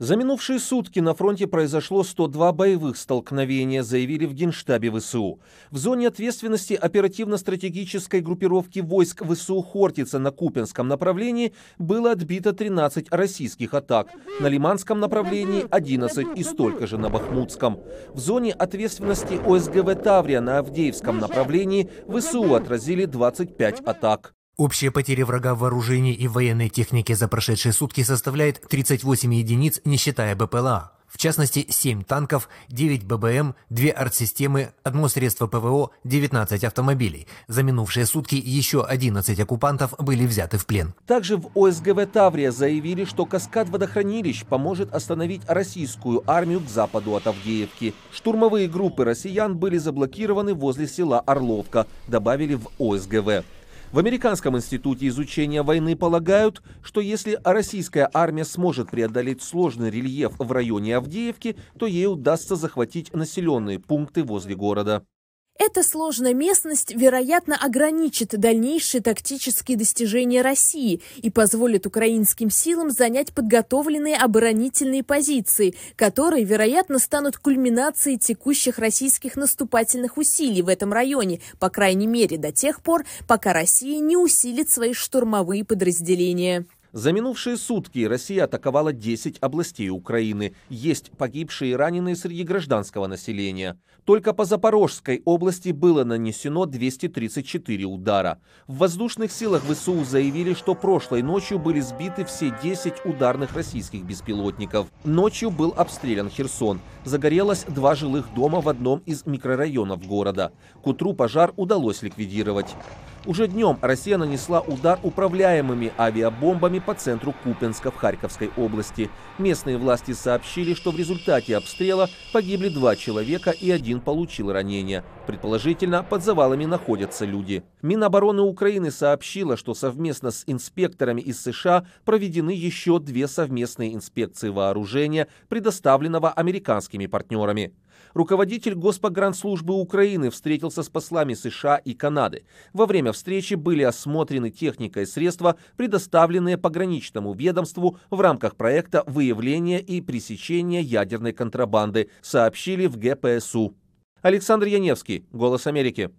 За минувшие сутки на фронте произошло 102 боевых столкновения, заявили в Генштабе ВСУ. В зоне ответственности оперативно-стратегической группировки войск ВСУ «Хортица» на Купенском направлении было отбито 13 российских атак, на Лиманском направлении 11 и столько же на Бахмутском. В зоне ответственности ОСГВ «Таврия» на Авдеевском направлении ВСУ отразили 25 атак. Общие потери врага в вооружении и военной технике за прошедшие сутки составляет 38 единиц, не считая БПЛА. В частности, 7 танков, 9 ББМ, 2 артсистемы, одно средство ПВО, 19 автомобилей. За минувшие сутки еще 11 оккупантов были взяты в плен. Также в ОСГВ «Таврия» заявили, что каскад водохранилищ поможет остановить российскую армию к западу от Авдеевки. Штурмовые группы россиян были заблокированы возле села Орловка, добавили в ОСГВ. В Американском институте изучения войны полагают, что если российская армия сможет преодолеть сложный рельеф в районе Авдеевки, то ей удастся захватить населенные пункты возле города. Эта сложная местность, вероятно, ограничит дальнейшие тактические достижения России и позволит украинским силам занять подготовленные оборонительные позиции, которые, вероятно, станут кульминацией текущих российских наступательных усилий в этом районе, по крайней мере до тех пор, пока Россия не усилит свои штурмовые подразделения. За минувшие сутки Россия атаковала 10 областей Украины. Есть погибшие и раненые среди гражданского населения. Только по Запорожской области было нанесено 234 удара. В воздушных силах ВСУ заявили, что прошлой ночью были сбиты все 10 ударных российских беспилотников. Ночью был обстрелян Херсон. Загорелось два жилых дома в одном из микрорайонов города. К утру пожар удалось ликвидировать. Уже днем Россия нанесла удар управляемыми авиабомбами по центру Купенска в Харьковской области. Местные власти сообщили, что в результате обстрела погибли два человека и один получил ранения. Предположительно, под завалами находятся люди. Минобороны Украины сообщила, что совместно с инспекторами из США проведены еще две совместные инспекции вооружения, предоставленного американскими партнерами. Руководитель Госпогранслужбы Украины встретился с послами США и Канады. Во время встречи были осмотрены техника и средства, предоставленные пограничному ведомству в рамках проекта выявления и пресечения ядерной контрабанды, сообщили в ГПСУ. Александр Яневский, «Голос Америки».